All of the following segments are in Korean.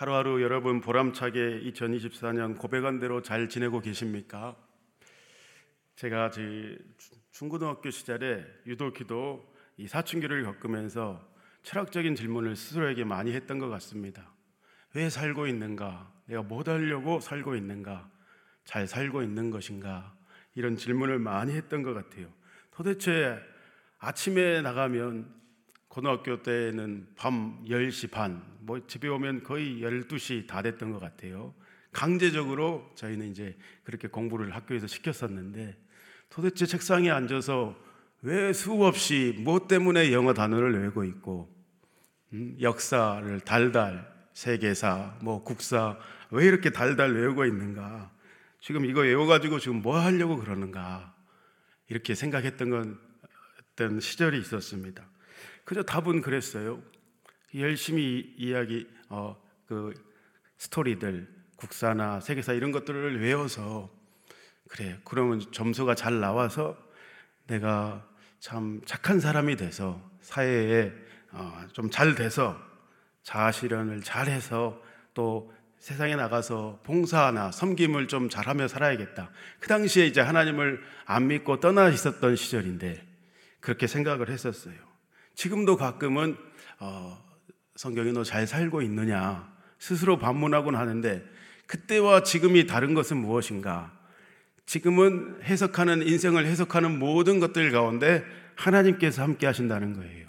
하루하루 여러분 보람차게 2024년 고백한 대로 잘 지내고 계십니까? 제가 제 중고등학교 시절에 유독히도 이 사춘기를 겪으면서 철학적인 질문을 스스로에게 많이 했던 것 같습니다. 왜 살고 있는가? 내가 뭐 하려고 살고 있는가? 잘 살고 있는 것인가? 이런 질문을 많이 했던 것 같아요. 도대체 아침에 나가면 고등학교 때는 밤 10시 반, 뭐 집에 오면 거의 12시 다 됐던 것 같아요. 강제적으로 저희는 이제 그렇게 공부를 학교에서 시켰었는데 도대체 책상에 앉아서 왜 수없이 뭐 때문에 영어 단어를 외우고 있고 음, 역사를 달달 세계사 뭐 국사 왜 이렇게 달달 외우고 있는가 지금 이거 외워가지고 지금 뭐 하려고 그러는가 이렇게 생각했던 건 어떤 시절이 있었습니다. 그저 답은 그랬어요. 열심히 이야기 어, 그 스토리들 국사나 세계사 이런 것들을 외워서 그래 그러면 점수가 잘 나와서 내가 참 착한 사람이 돼서 사회에 어, 좀잘 돼서 자아실현을 잘해서 또 세상에 나가서 봉사나 섬김을 좀 잘하며 살아야겠다. 그 당시에 이제 하나님을 안 믿고 떠나 있었던 시절인데 그렇게 생각을 했었어요. 지금도 가끔은 어, 성경이 너 잘 살고 있느냐 스스로 반문하곤 하는데 그때와 지금이 다른 것은 무엇인가? 지금은 해석하는 인생을 해석하는 모든 것들 가운데 하나님께서 함께 하신다는 거예요.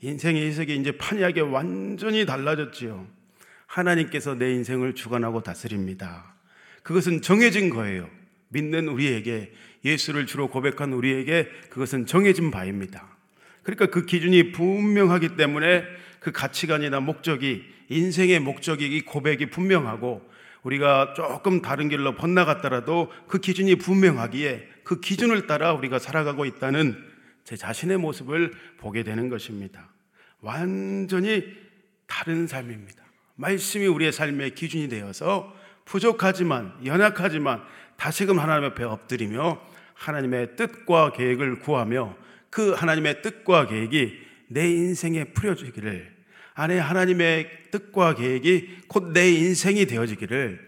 인생의 해석이 이제 판이하게 완전히 달라졌지요. 하나님께서 내 인생을 주관하고 다스립니다. 그것은 정해진 거예요. 믿는 우리에게 예수를 주로 고백한 우리에게 그것은 정해진 바입니다. 그러니까 그 기준이 분명하기 때문에 그 가치관이나 목적이 인생의 목적이 이 고백이 분명하고 우리가 조금 다른 길로 번나갔더라도 그 기준이 분명하기에 그 기준을 따라 우리가 살아가고 있다는 제 자신의 모습을 보게 되는 것입니다. 완전히 다른 삶입니다. 말씀이 우리의 삶의 기준이 되어서 부족하지만 연약하지만 다시금 하나님 앞에 엎드리며 하나님의 뜻과 계획을 구하며 그 하나님의 뜻과 계획이 내 인생에 풀어지기를 안에 하나님의 뜻과 계획이 곧 내 인생이 되어지기를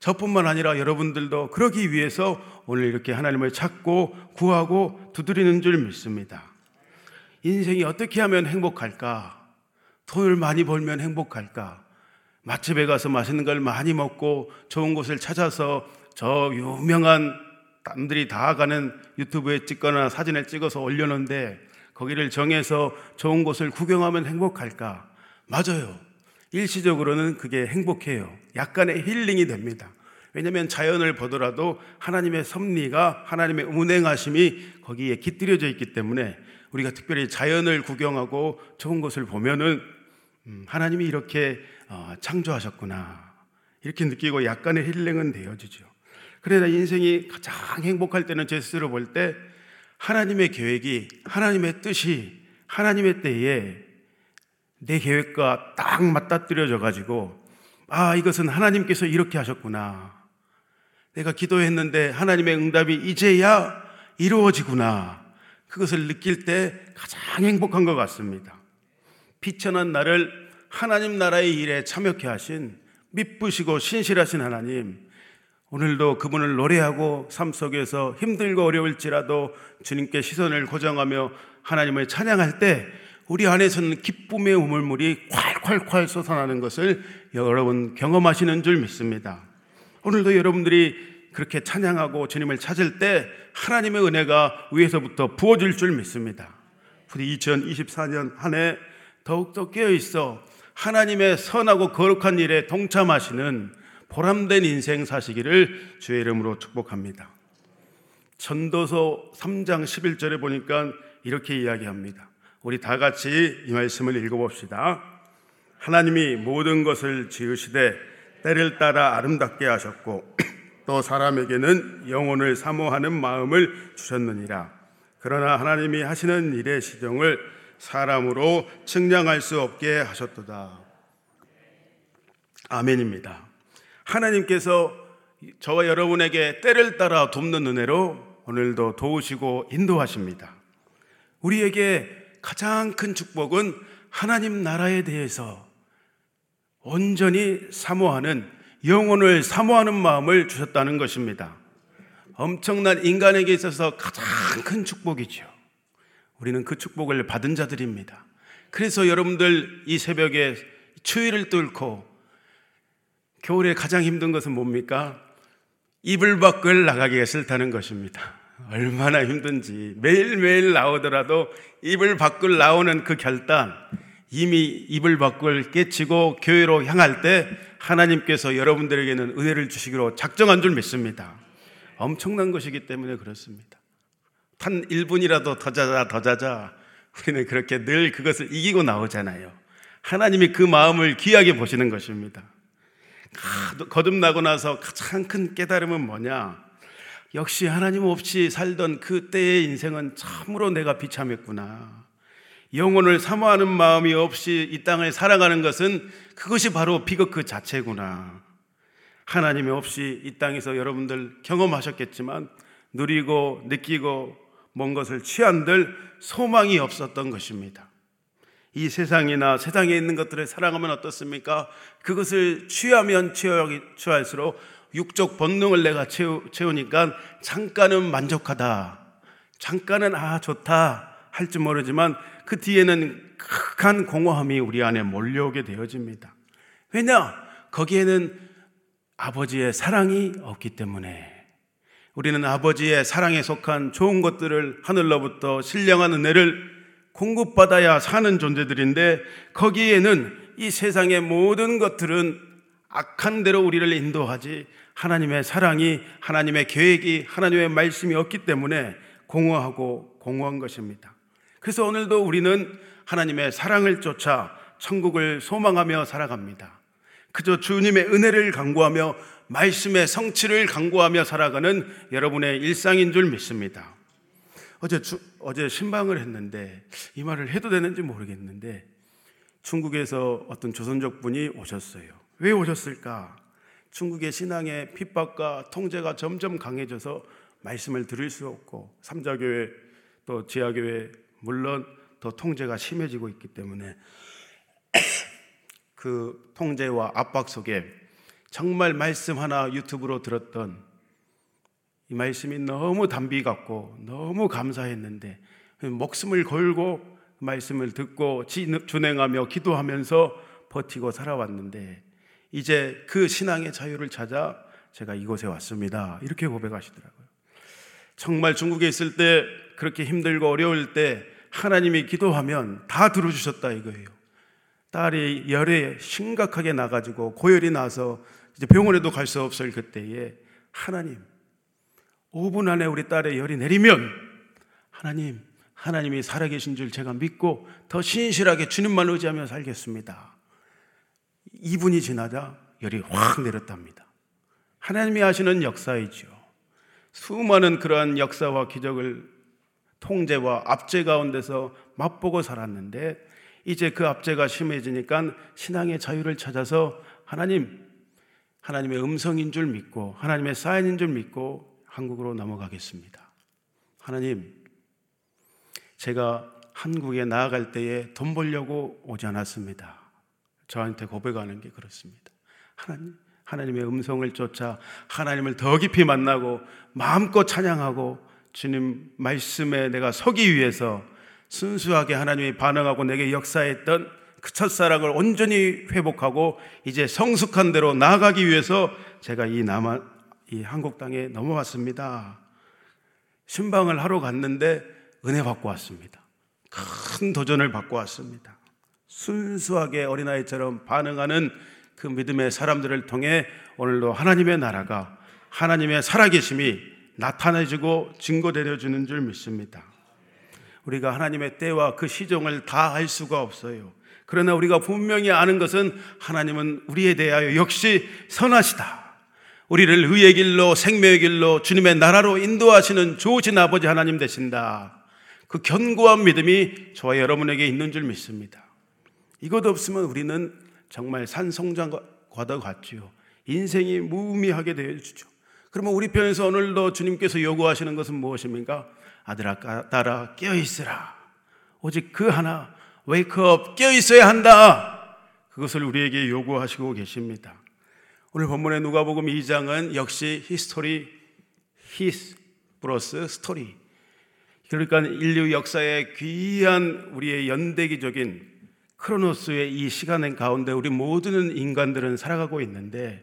저뿐만 아니라 여러분들도 그러기 위해서 오늘 이렇게 하나님을 찾고 구하고 두드리는 줄 믿습니다. 인생이 어떻게 하면 행복할까? 돈을 많이 벌면 행복할까? 맛집에 가서 맛있는 걸 많이 먹고 좋은 곳을 찾아서 저 유명한 남들이 다 가는 유튜브에 찍거나 사진을 찍어서 올려놓는데 거기를 정해서 좋은 곳을 구경하면 행복할까? 맞아요. 일시적으로는 그게 행복해요. 약간의 힐링이 됩니다. 왜냐하면 자연을 보더라도 하나님의 섭리가 하나님의 운행하심이 거기에 깃들여져 있기 때문에 우리가 특별히 자연을 구경하고 좋은 것을 보면은 음, 하나님이 이렇게 어, 창조하셨구나 이렇게 느끼고 약간의 힐링은 되어지죠. 그러나 인생이 가장 행복할 때는 제 스스로 볼 때 하나님의 계획이 하나님의 뜻이 하나님의 때에 내 계획과 딱 맞닥뜨려져 가지고 아 이것은 하나님께서 이렇게 하셨구나. 내가 기도했는데 하나님의 응답이 이제야 이루어지구나. 그것을 느낄 때 가장 행복한 것 같습니다. 비천한 나를 하나님 나라의 일에 참여케 하신 믿부시고 신실하신 하나님, 오늘도 그분을 노래하고 삶 속에서 힘들고 어려울지라도 주님께 시선을 고정하며 하나님을 찬양할 때 우리 안에서는 기쁨의 우물물이 콸콸콸 쏟아나는 것을 여러분 경험하시는 줄 믿습니다. 오늘도 여러분들이 그렇게 찬양하고 주님을 찾을 때 하나님의 은혜가 위에서부터 부어질 줄 믿습니다. 부디 2024년 한 해 더욱더 깨어 있어 하나님의 선하고 거룩한 일에 동참하시는 보람된 인생 사시기를 주의 이름으로 축복합니다. 전도서 3장 11절에 보니까 이렇게 이야기합니다. 우리 다 같이 이 말씀을 읽어봅시다. 하나님이 모든 것을 지으시되 때를 따라 아름답게 하셨고 또 사람에게는 영혼을 사모하는 마음을 주셨느니라. 그러나 하나님이 하시는 일의 시정을 사람으로 측량할 수 없게 하셨도다. 아멘입니다. 하나님께서 저와 여러분에게 때를 따라 돕는 은혜로 오늘도 도우시고 인도하십니다. 우리에게 가장 큰 축복은 하나님 나라에 대해서 온전히 사모하는 영혼을 사모하는 마음을 주셨다는 것입니다. 엄청난 인간에게 있어서 가장 큰 축복이죠. 우리는 그 축복을 받은 자들입니다. 그래서 여러분들 이 새벽에 추위를 뚫고 겨울에 가장 힘든 것은 뭡니까? 이불 밖을 나가기가 싫다는 것입니다. 얼마나 힘든지 매일매일 나오더라도 이불 밖을 나오는 그 결단 이미 이불 밖을 깨치고 교회로 향할 때 하나님께서 여러분들에게는 은혜를 주시기로 작정한 줄 믿습니다. 엄청난 것이기 때문에 그렇습니다. 단 1분이라도 더 자자, 더 자자. 우리는 그렇게 늘 그것을 이기고 나오잖아요. 하나님이 그 마음을 귀하게 보시는 것입니다. 거듭나고 나서 가장 큰 깨달음은 뭐냐? 역시 하나님 없이 살던 그때의 인생은 참으로 내가 비참했구나. 영혼을 사모하는 마음이 없이 이 땅을 살아가는 것은 그것이 바로 비극 그 자체구나. 하나님이 없이 이 땅에서 여러분들 경험하셨겠지만 누리고 느끼고 먼 것을 취한들 소망이 없었던 것입니다. 이 세상이나 세상에 있는 것들을 사랑하면 어떻습니까? 그것을 취하면 취할수록 육적 본능을 내가 채우, 채우니까 잠깐은 만족하다. 잠깐은 아, 좋다. 할지 모르지만 그 뒤에는 극한 공허함이 우리 안에 몰려오게 되어집니다. 왜냐? 거기에는 아버지의 사랑이 없기 때문에 우리는 아버지의 사랑에 속한 좋은 것들을 하늘로부터 신령한 은혜를 공급받아야 사는 존재들인데 거기에는 이 세상의 모든 것들은 악한 대로 우리를 인도하지 하나님의 사랑이 하나님의 계획이 하나님의 말씀이 없기 때문에 공허하고 공허한 것입니다. 그래서 오늘도 우리는 하나님의 사랑을 쫓아 천국을 소망하며 살아갑니다. 그저 주님의 은혜를 강구하며 말씀의 성취를 강구하며 살아가는 여러분의 일상인 줄 믿습니다. 어제 주, 어제 신방을 했는데 이 말을 해도 되는지 모르겠는데 중국에서 어떤 조선족 분이 오셨어요. 왜 오셨을까? 중국의 신앙의 핍박과 통제가 점점 강해져서 말씀을 들을 수 없고 삼자교회 또 지하교회 물론 더 통제가 심해지고 있기 때문에 그 통제와 압박 속에 정말 말씀 하나 유튜브로 들었던 이 말씀이 너무 담비 같고 너무 감사했는데 목숨을 걸고 말씀을 듣고 준행하며 기도하면서 버티고 살아왔는데 이제 그 신앙의 자유를 찾아 제가 이곳에 왔습니다. 이렇게 고백하시더라고요. 정말 중국에 있을 때 그렇게 힘들고 어려울 때 하나님이 기도하면 다 들어주셨다 이거예요. 딸이 열에 심각하게 나가지고 고열이 나서 이제 병원에도 갈 수 없을 그때에 하나님 5분 안에 우리 딸의 열이 내리면 하나님 하나님이 살아계신 줄 제가 믿고 더 신실하게 주님만 의지하며 살겠습니다. 2분이 지나자 열이 확 내렸답니다. 하나님이 하시는 역사이죠. 수많은 그러한 역사와 기적을 통제와 압제 가운데서 맛보고 살았는데 이제 그 압제가 심해지니까 신앙의 자유를 찾아서 하나님 하나님의 음성인 줄 믿고 하나님의 사인인 줄 믿고 한국으로 넘어가겠습니다. 하나님 제가 한국에 나아갈 때에 돈 벌려고 오지 않았습니다. 저한테 고백하는 게 그렇습니다. 하나님, 하나님의 음성을 쫓아 하나님을 더 깊이 만나고 마음껏 찬양하고 주님 말씀에 내가 서기 위해서 순수하게 하나님이 반응하고 내게 역사했던 그 첫사랑을 온전히 회복하고 이제 성숙한 대로 나아가기 위해서 제가 이 남한 이 한국 땅에 넘어왔습니다. 신방을 하러 갔는데 은혜 받고 왔습니다. 큰 도전을 받고 왔습니다. 순수하게 어린아이처럼 반응하는 그 믿음의 사람들을 통해 오늘도 하나님의 나라가 하나님의 살아계심이 나타내지고 증거되려 주는 줄 믿습니다. 우리가 하나님의 때와 그 시종을 다 알 수가 없어요. 그러나 우리가 분명히 아는 것은 하나님은 우리에 대하여 역시 선하시다. 우리를 의의 길로 생명의 길로 주님의 나라로 인도하시는 좋으신 아버지 하나님 되신다. 그 견고한 믿음이 저와 여러분에게 있는 줄 믿습니다. 이것 없으면 우리는 정말 산송장과도 같지요. 인생이 무의미하게 되어지죠. 그러면 우리 편에서 오늘도 주님께서 요구하시는 것은 무엇입니까? 아들아, 딸아, 깨어있으라. 오직 그 하나, wake up, 깨어있어야 한다. 그것을 우리에게 요구하시고 계십니다. 오늘 본문의 누가복음 2장은 역시 history his plus story. 그러니까 인류 역사의 귀한 우리의 연대기적인 크로노스의 이 시간 가운데 우리 모든 인간들은 살아가고 있는데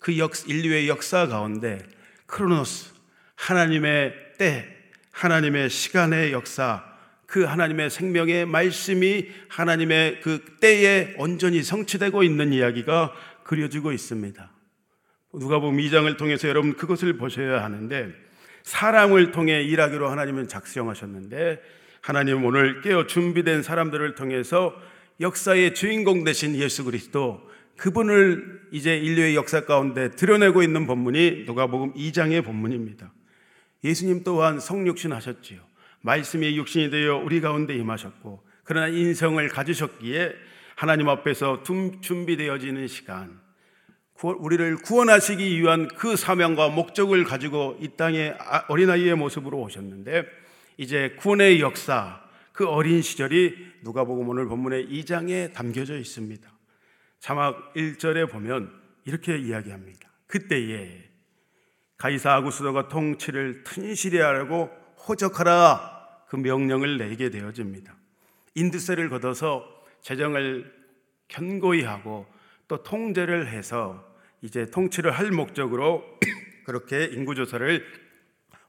그 역, 인류의 역사 가운데 크로노스 하나님의 때 하나님의 시간의 역사 그 하나님의 생명의 말씀이 하나님의 그 때에 온전히 성취되고 있는 이야기가 그려지고 있습니다. 누가복음 2장을 통해서 여러분 그것을 보셔야 하는데 사람을 통해 일하기로 하나님은 작정하셨는데 하나님 오늘 깨어 준비된 사람들을 통해서 역사의 주인공 되신 예수 그리스도 그분을 이제 인류의 역사 가운데 드러내고 있는 본문이 누가복음 2장의 본문입니다. 예수님 또한 성육신 하셨지요. 말씀이 육신이 되어 우리 가운데 임하셨고 그러나 인성을 가지셨기에 하나님 앞에서 준비되어지는 시간 우리를 구원하시기 위한 그 사명과 목적을 가지고 이 땅에 아, 어린아이의 모습으로 오셨는데 이제 구원의 역사 그 어린 시절이 누가복음 오늘 본문의 2장에 담겨져 있습니다. 자막 1절에 보면 이렇게 이야기합니다. 그때에 가이사 아구스도가 통치를 튼실히 하라고 호적하라 그 명령을 내게 되어집니다. 인드세를 걷어서 재정을 견고히 하고 또 통제를 해서 이제 통치를 할 목적으로 그렇게 인구조사를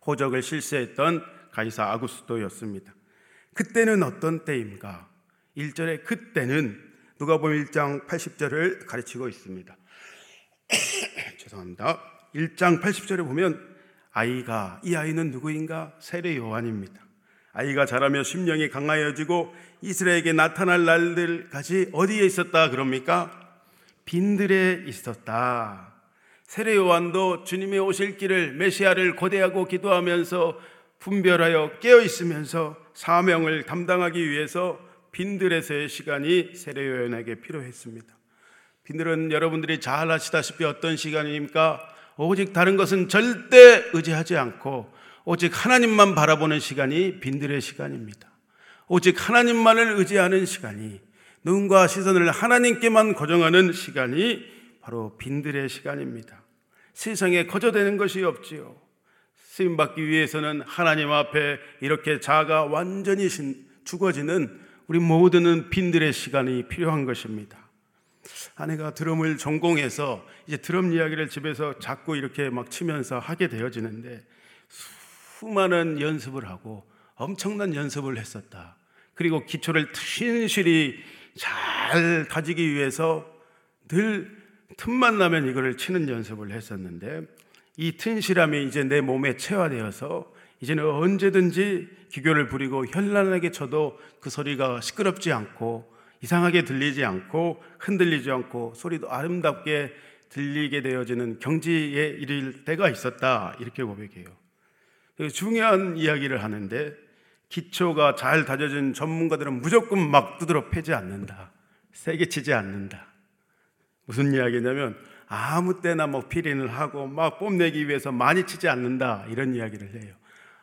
호적을 실시했던 가이사 아구스도였습니다. 그때는 어떤 때입니까? 1절에 그때는 누가 보면 1장 80절을 가르치고 있습니다. 죄송합니다. 1장 80절에 보면 아이가 이 아이는 누구인가? 세례 요한입니다. 아이가 자라며 심령이 강하여지고 이스라엘에게 나타날 날들까지 어디에 있었다 그럽니까? 빈들에 있었다. 세례 요한도 주님의 오실 길을 메시아를 고대하고 기도하면서 분별하여 깨어 있으면서 사명을 담당하기 위해서 빈들에서의 시간이 세례 요한에게 필요했습니다. 빈들은 여러분들이 잘 아시다시피 어떤 시간입니까? 오직 다른 것은 절대 의지하지 않고 오직 하나님만 바라보는 시간이 빈들의 시간입니다. 오직 하나님만을 의지하는 시간이 눈과 시선을 하나님께만 고정하는 시간이 바로 빈들의 시간입니다. 세상에 거저되는 것이 없지요. 쓰임 받기 위해서는 하나님 앞에 이렇게 자가 완전히 죽어지는 우리 모두는 빈들의 시간이 필요한 것입니다. 아내가 드럼을 전공해서 이제 드럼 이야기를 집에서 자꾸 이렇게 막 치면서 하게 되어지는데 수많은 연습을 하고 엄청난 연습을 했었다. 그리고 기초를 튼실히 잘 다지기 위해서 늘 틈만 나면 이거를 치는 연습을 했었는데 이 튼실함이 이제 내 몸에 체화되어서 이제는 언제든지 기교를 부리고 현란하게 쳐도 그 소리가 시끄럽지 않고 이상하게 들리지 않고 흔들리지 않고 소리도 아름답게 들리게 되어지는 경지에 이를 때가 있었다 이렇게 고백해요. 중요한 이야기를 하는데 기초가 잘 다져진 전문가들은 무조건 막 두드러 패지 않는다. 세게 치지 않는다. 무슨 이야기냐면 아무 때나 뭐 피린을 하고 막 뽐내기 위해서 많이 치지 않는다. 이런 이야기를 해요.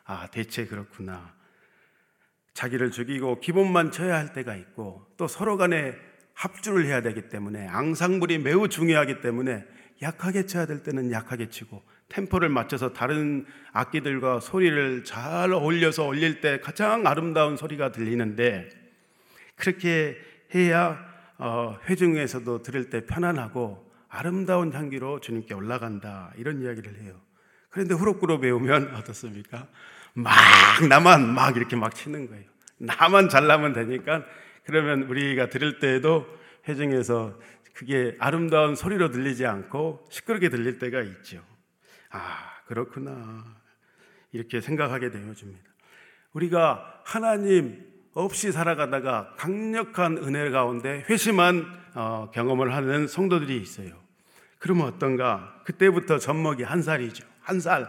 아, 대체 그렇구나. 자기를 죽이고 기본만 쳐야 할 때가 있고 또 서로 간에 합주를 해야 되기 때문에 앙상블이 매우 중요하기 때문에 약하게 쳐야 될 때는 약하게 치고 템포를 맞춰서 다른 악기들과 소리를 잘 어울려서 올릴 때 가장 아름다운 소리가 들리는데 그렇게 해야 어, 회중에서도 들을 때 편안하고 아름다운 향기로 주님께 올라간다 이런 이야기를 해요. 그런데 후루꾸로 배우면 어떻습니까? 막 나만 막 이렇게 막 치는 거예요. 나만 잘나면 되니까 그러면 우리가 들을 때에도 회중에서 그게 아름다운 소리로 들리지 않고 시끄럽게 들릴 때가 있죠. 아, 그렇구나. 이렇게 생각하게 되어집니다. 우리가 하나님 없이 살아가다가 강력한 은혜 가운데 회심한 어, 경험을 하는 성도들이 있어요. 그러면 어떤가? 그때부터 젖먹이 한 살이죠. 한 살.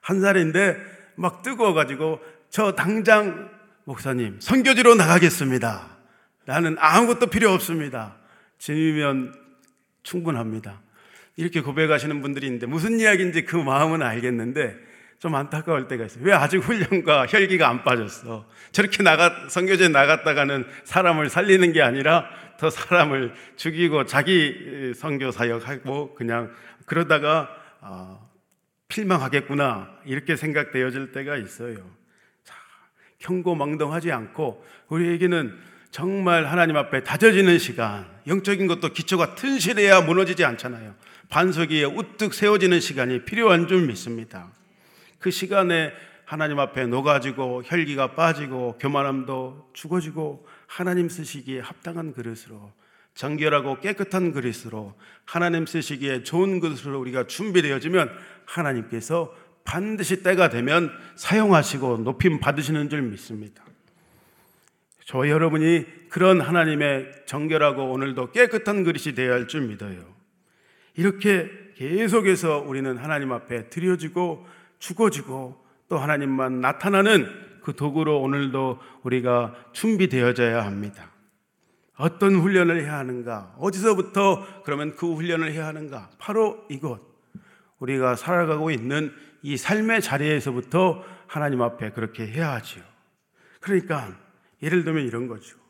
한 살인데 막 뜨거워가지고 저 당장 목사님 선교지로 나가겠습니다. 나는 아무것도 필요 없습니다. 주님이면 충분합니다. 이렇게 고백하시는 분들이 있는데 무슨 이야기인지 그 마음은 알겠는데 좀 안타까울 때가 있어요. 왜 아직 훈련과 혈기가 안 빠졌어? 저렇게 나가 선교제 나갔다가는 사람을 살리는 게 아니라 더 사람을 죽이고 자기 선교 사역하고 그냥 그러다가 어, 필망하겠구나 이렇게 생각되어질 때가 있어요. 자, 경고망동하지 않고 우리에게는 정말 하나님 앞에 다져지는 시간, 영적인 것도 기초가 튼실해야 무너지지 않잖아요. 반석 위에 우뚝 세워지는 시간이 필요한 줄 믿습니다. 그 시간에 하나님 앞에 녹아지고 혈기가 빠지고 교만함도 죽어지고 하나님 쓰시기에 합당한 그릇으로 정결하고 깨끗한 그릇으로 하나님 쓰시기에 좋은 그릇으로 우리가 준비되어지면 하나님께서 반드시 때가 되면 사용하시고 높임 받으시는 줄 믿습니다. 저 여러분이 그런 하나님의 정결하고 오늘도 깨끗한 그릇이 되어야 할 줄 믿어요. 이렇게 계속해서 우리는 하나님 앞에 드려지고 죽어지고 또 하나님만 나타나는 그 도구로 오늘도 우리가 준비되어져야 합니다. 어떤 훈련을 해야 하는가? 어디서부터 그러면 그 훈련을 해야 하는가? 바로 이곳. 우리가 살아가고 있는 이 삶의 자리에서부터 하나님 앞에 그렇게 해야 하지요. 그러니까 예를 들면 이런 거죠.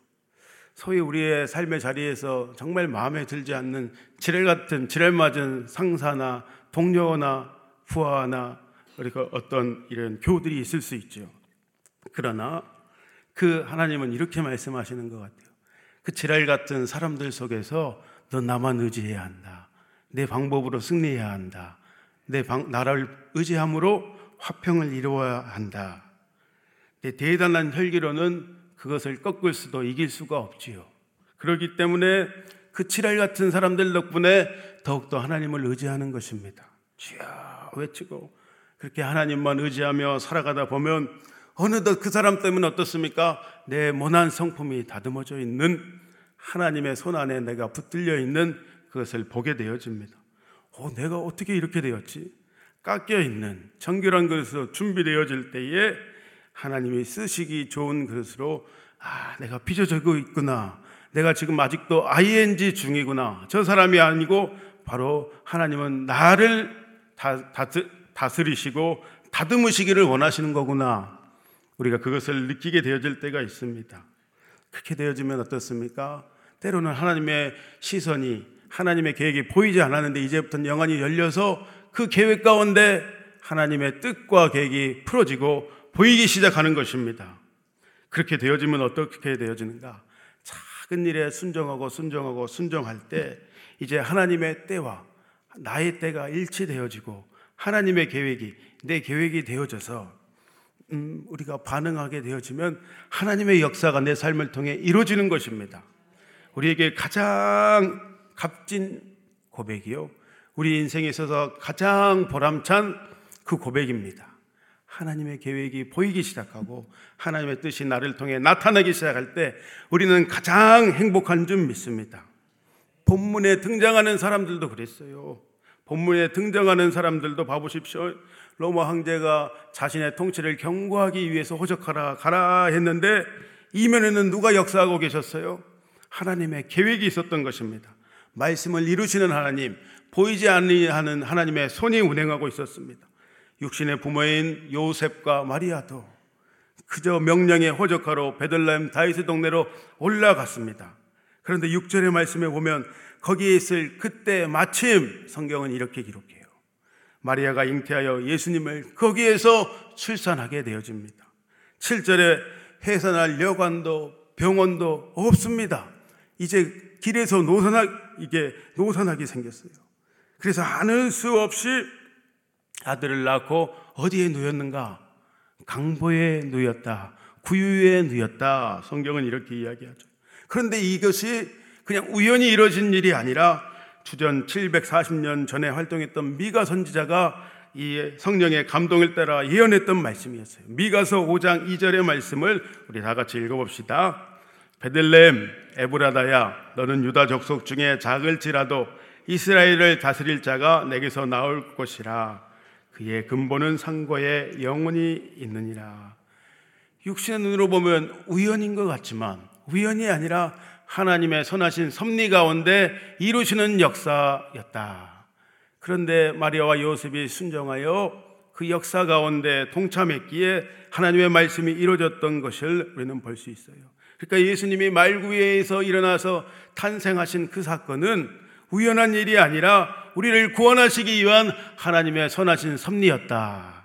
소위 우리의 삶의 자리에서 정말 마음에 들지 않는 지랄 같은 지랄 맞은 상사나 동료나 부하나 그리고 어떤 이런 교들이 있을 수 있죠. 그러나 그 하나님은 이렇게 말씀하시는 것 같아요. 그 지랄 같은 사람들 속에서 너 나만 의지해야 한다. 내 방법으로 승리해야 한다. 내 방, 나를 의지함으로 화평을 이루어야 한다. 내 대단한 혈기로는 그것을 꺾을 수도 이길 수가 없지요. 그렇기 때문에 그 칠할 같은 사람들 덕분에 더욱더 하나님을 의지하는 것입니다. 주여 외치고 그렇게 하나님만 의지하며 살아가다 보면 어느덧 그 사람 때문에 어떻습니까? 내 모난 성품이 다듬어져 있는 하나님의 손 안에 내가 붙들려 있는 그것을 보게 되어집니다. 어, 내가 어떻게 이렇게 되었지? 깎여 있는 정결한 그릇으로 준비되어질 때에 하나님이 쓰시기 좋은 그릇으로 아, 내가 빚어지고 있구나. 내가 지금 아직도 ing 중이구나. 저 사람이 아니고 바로 하나님은 나를 다, 다, 다스리시고 다듬으시기를 원하시는 거구나. 우리가 그것을 느끼게 되어질 때가 있습니다. 그렇게 되어지면 어떻습니까? 때로는 하나님의 시선이 하나님의 계획이 보이지 않았는데 이제부터는 영안이 열려서 그 계획 가운데 하나님의 뜻과 계획이 풀어지고 보이기 시작하는 것입니다. 그렇게 되어지면 어떻게 되어지는가? 작은 일에 순정하고 순정하고 순정할 때 이제 하나님의 때와 나의 때가 일치되어지고 하나님의 계획이 내 계획이 되어져서 음, 우리가 반응하게 되어지면 하나님의 역사가 내 삶을 통해 이루어지는 것입니다. 우리에게 가장 값진 고백이요. 우리 인생에 있어서 가장 보람찬 그 고백입니다. 하나님의 계획이 보이기 시작하고 하나님의 뜻이 나를 통해 나타나기 시작할 때 우리는 가장 행복한 줄 믿습니다. 본문에 등장하는 사람들도 그랬어요. 본문에 등장하는 사람들도 봐보십시오. 로마 황제가 자신의 통치를 경고하기 위해서 호적하라 가라 했는데 이면에는 누가 역사하고 계셨어요? 하나님의 계획이 있었던 것입니다. 말씀을 이루시는 하나님, 보이지 않는 하나님의 손이 운행하고 있었습니다. 육신의 부모인 요셉과 마리아도 그저 명령에 호적하러 베들레헴 다윗의 동네로 올라갔습니다. 그런데 6절의 말씀에 보면 거기에 있을 그때 마침 성경은 이렇게 기록해요. 마리아가 잉태하여 예수님을 거기에서 출산하게 되어집니다. 7절에 해산할 여관도 병원도 없습니다. 이제 길에서 노산하, 이게 노산하게 생겼어요. 그래서 하는 수 없이 아들을 낳고 어디에 누였는가? 강보에 누였다. 구유에 누였다. 성경은 이렇게 이야기하죠. 그런데 이것이 그냥 우연히 이루어진 일이 아니라 주전 740년 전에 활동했던 미가 선지자가 이 성령의 감동을 따라 예언했던 말씀이었어요. 미가서 5장 2절의 말씀을 우리 다 같이 읽어봅시다. 베들레헴 에브라다야 너는 유다 족속 중에 작을지라도 이스라엘을 다스릴 자가 내게서 나올 것이라 그의 근본은 상고에 영원히 있느니라. 육신의 눈으로 보면 우연인 것 같지만 우연이 아니라 하나님의 선하신 섭리 가운데 이루시는 역사였다. 그런데 마리아와 요셉이 순정하여 그 역사 가운데 동참했기에 하나님의 말씀이 이루어졌던 것을 우리는 볼 수 있어요. 그러니까 예수님이 말구에서 일어나서 탄생하신 그 사건은 우연한 일이 아니라 우리를 구원하시기 위한 하나님의 선하신 섭리였다.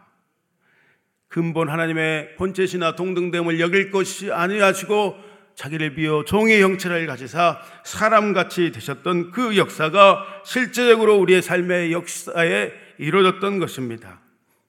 근본 하나님의 본체시나 동등됨을 여길 것이 아니하시고 자기를 비워 종의 형체를 가지사 사람같이 되셨던 그 역사가 실제적으로 우리의 삶의 역사에 이루어졌던 것입니다.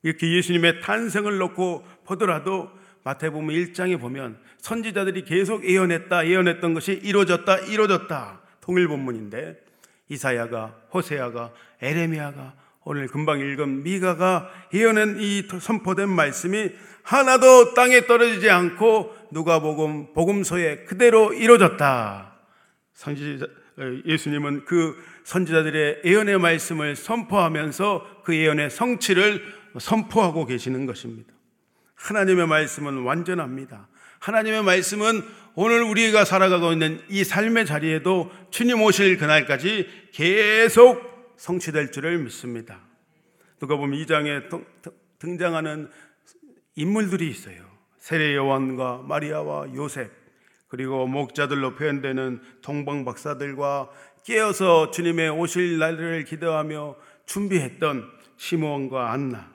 이렇게 예수님의 탄생을 놓고 보더라도 마태복음 1장에 보면 선지자들이 계속 예언했다 예언했던 것이 이루어졌다 이루어졌다 통일 본문인데 이사야가 호세아가 에레미야가 오늘 금방 읽은 미가가 예언한 이 선포된 말씀이 하나도 땅에 떨어지지 않고 누가복음 복음서에 그대로 이루어졌다. 선지자 예수님은 그 선지자들의 예언의 말씀을 선포하면서 그 예언의 성취를 선포하고 계시는 것입니다. 하나님의 말씀은 완전합니다. 하나님의 말씀은 오늘 우리가 살아가고 있는 이 삶의 자리에도 주님 오실 그날까지 계속 성취될 줄을 믿습니다. 누가 보면 2장에 등장하는 인물들이 있어요. 세례 요한과 마리아와 요셉 그리고 목자들로 표현되는 동방 박사들과 깨어서 주님의 오실 날을 기대하며 준비했던 시므온과 안나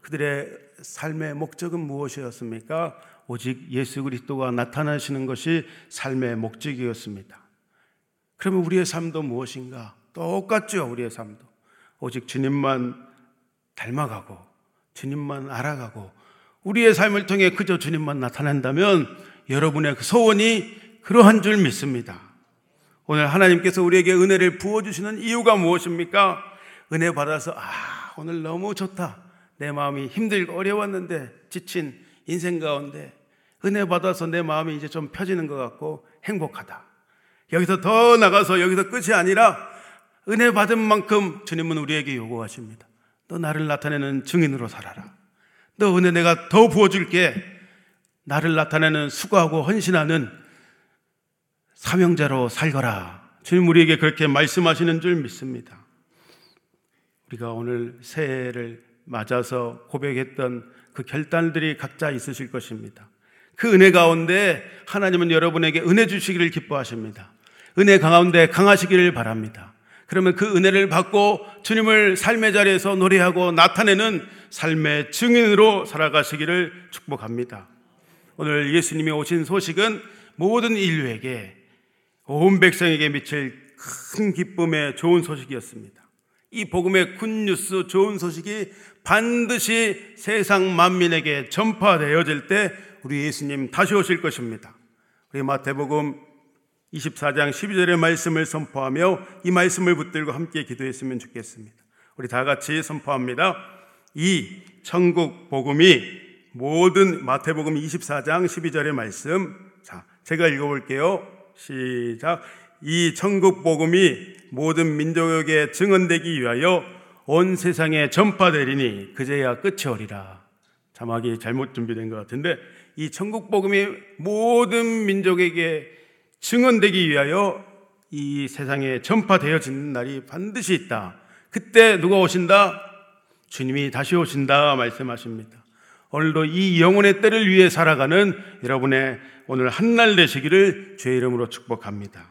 그들의 삶의 목적은 무엇이었습니까? 오직 예수 그리스도가 나타나시는 것이 삶의 목적이었습니다. 그러면 우리의 삶도 무엇인가? 똑같죠, 우리의 삶도. 오직 주님만 닮아가고, 주님만 알아가고, 우리의 삶을 통해 그저 주님만 나타난다면 여러분의 그 소원이 그러한 줄 믿습니다. 오늘 하나님께서 우리에게 은혜를 부어주시는 이유가 무엇입니까? 은혜 받아서, 아, 오늘 너무 좋다. 내 마음이 힘들고 어려웠는데, 지친 인생 가운데, 은혜 받아서 내 마음이 이제 좀 펴지는 것 같고 행복하다. 여기서 더 나가서 여기서 끝이 아니라 은혜 받은 만큼 주님은 우리에게 요구하십니다. 너 나를 나타내는 증인으로 살아라. 너 은혜 내가 더 부어줄게. 나를 나타내는 수고하고 헌신하는 사명자로 살거라. 주님 우리에게 그렇게 말씀하시는 줄 믿습니다. 우리가 오늘 새해를 맞아서 고백했던 그 결단들이 각자 있으실 것입니다. 그 은혜 가운데 하나님은 여러분에게 은혜 주시기를 기뻐하십니다. 은혜 가운데 강하시기를 바랍니다. 그러면 그 은혜를 받고 주님을 삶의 자리에서 노래하고 나타내는 삶의 증인으로 살아가시기를 축복합니다. 오늘 예수님이 오신 소식은 모든 인류에게 온 백성에게 미칠 큰 기쁨의 좋은 소식이었습니다. 이 복음의 굿뉴스 좋은 소식이 반드시 세상 만민에게 전파되어질 때 우리 예수님 다시 오실 것입니다. 우리 마태복음 24장 12절의 말씀을 선포하며 이 말씀을 붙들고 함께 기도했으면 좋겠습니다. 우리 다 같이 선포합니다. 이 천국 복음이 모든 마태복음 24장 12절의 말씀. 자, 제가 읽어볼게요. 시작. 이 천국 복음이 모든 민족에게 증언되기 위하여 온 세상에 전파되리니 그제야 끝이 오리라. 자막이 잘못 준비된 것 같은데 이 천국 복음이 모든 민족에게 증언되기 위하여 이 세상에 전파되어지는 날이 반드시 있다. 그때 누가 오신다? 주님이 다시 오신다 말씀하십니다. 오늘도 이 영혼의 때를 위해 살아가는 여러분의 오늘 한 날 되시기를 주의 이름으로 축복합니다.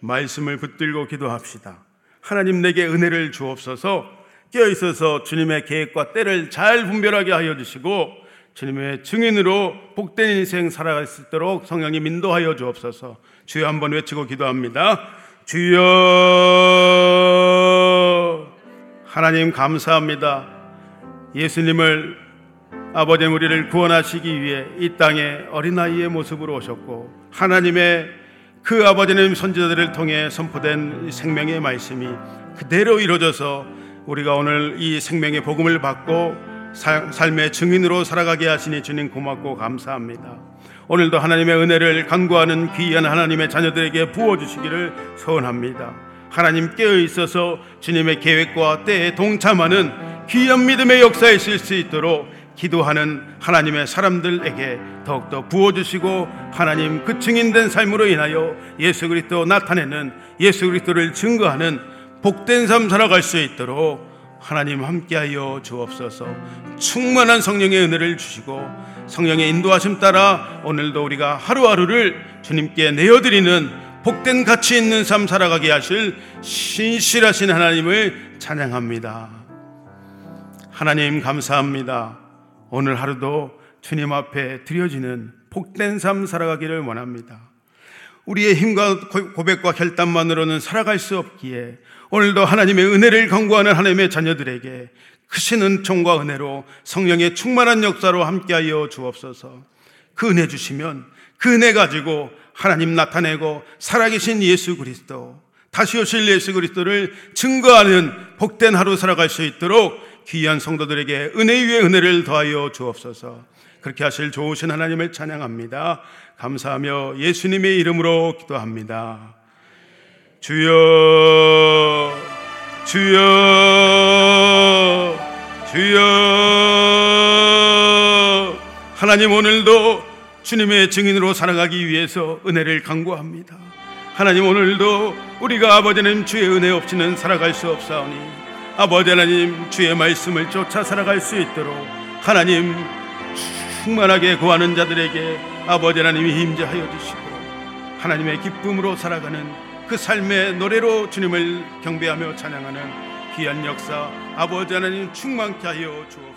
말씀을 붙들고 기도합시다. 하나님 내게 은혜를 주옵소서 깨어 있어서 주님의 계획과 때를 잘 분별하게 하여 주시고 주님의 증인으로 복된 인생 살아갈 수 있도록 성령님 인도하여 주옵소서. 주여 한번 외치고 기도합니다. 주여 하나님 감사합니다. 예수님을 아버지 우리를 구원하시기 위해 이 땅에 어린아이의 모습으로 오셨고 하나님의 그 아버지님 선지자들을 통해 선포된 생명의 말씀이 그대로 이루어져서 우리가 오늘 이 생명의 복음을 받고 삶의 증인으로 살아가게 하시니 주님 고맙고 감사합니다. 오늘도 하나님의 은혜를 간구하는 귀한 하나님의 자녀들에게 부어주시기를 소원합니다. 하나님 깨어 있어서 주님의 계획과 때에 동참하는 귀한 믿음의 역사에 있을 수 있도록 기도하는 하나님의 사람들에게 더욱더 부어주시고 하나님 그 증인된 삶으로 인하여 예수 그리스도 나타내는 예수 그리스도를 증거하는 복된 삶 살아갈 수 있도록 하나님 함께하여 주옵소서 충만한 성령의 은혜를 주시고 성령의 인도하심 따라 오늘도 우리가 하루하루를 주님께 내어드리는 복된 가치 있는 삶 살아가게 하실 신실하신 하나님을 찬양합니다. 하나님 감사합니다. 오늘 하루도 주님 앞에 드려지는 복된 삶 살아가기를 원합니다. 우리의 힘과 고백과 결단만으로는 살아갈 수 없기에 오늘도 하나님의 은혜를 강구하는 하나님의 자녀들에게 크신 은총과 은혜로 성령의 충만한 역사로 함께하여 주옵소서. 그 은혜 주시면 그 은혜 가지고 하나님 나타내고 살아계신 예수 그리스도 다시 오실 예수 그리스도를 증거하는 복된 하루 살아갈 수 있도록 귀한 성도들에게 은혜 위에 은혜를 더하여 주옵소서. 그렇게 하실 좋으신 하나님을 찬양합니다. 감사하며 예수님의 이름으로 기도합니다. 주여, 주여, 주여. 하나님 오늘도 주님의 증인으로 살아가기 위해서 은혜를 강구합니다. 하나님 오늘도 우리가 아버지 님 주의 은혜 없이는 살아갈 수 없사오니 아버지 하나님 주의 말씀을 쫓아 살아갈 수 있도록 하나님 충만하게 구하는 자들에게 아버지 하나님이 임재하여 주시고 하나님의 기쁨으로 살아가는 그 삶의 노래로 주님을 경배하며 찬양하는 귀한 역사 아버지 하나님 충만케 하여 주옵소서.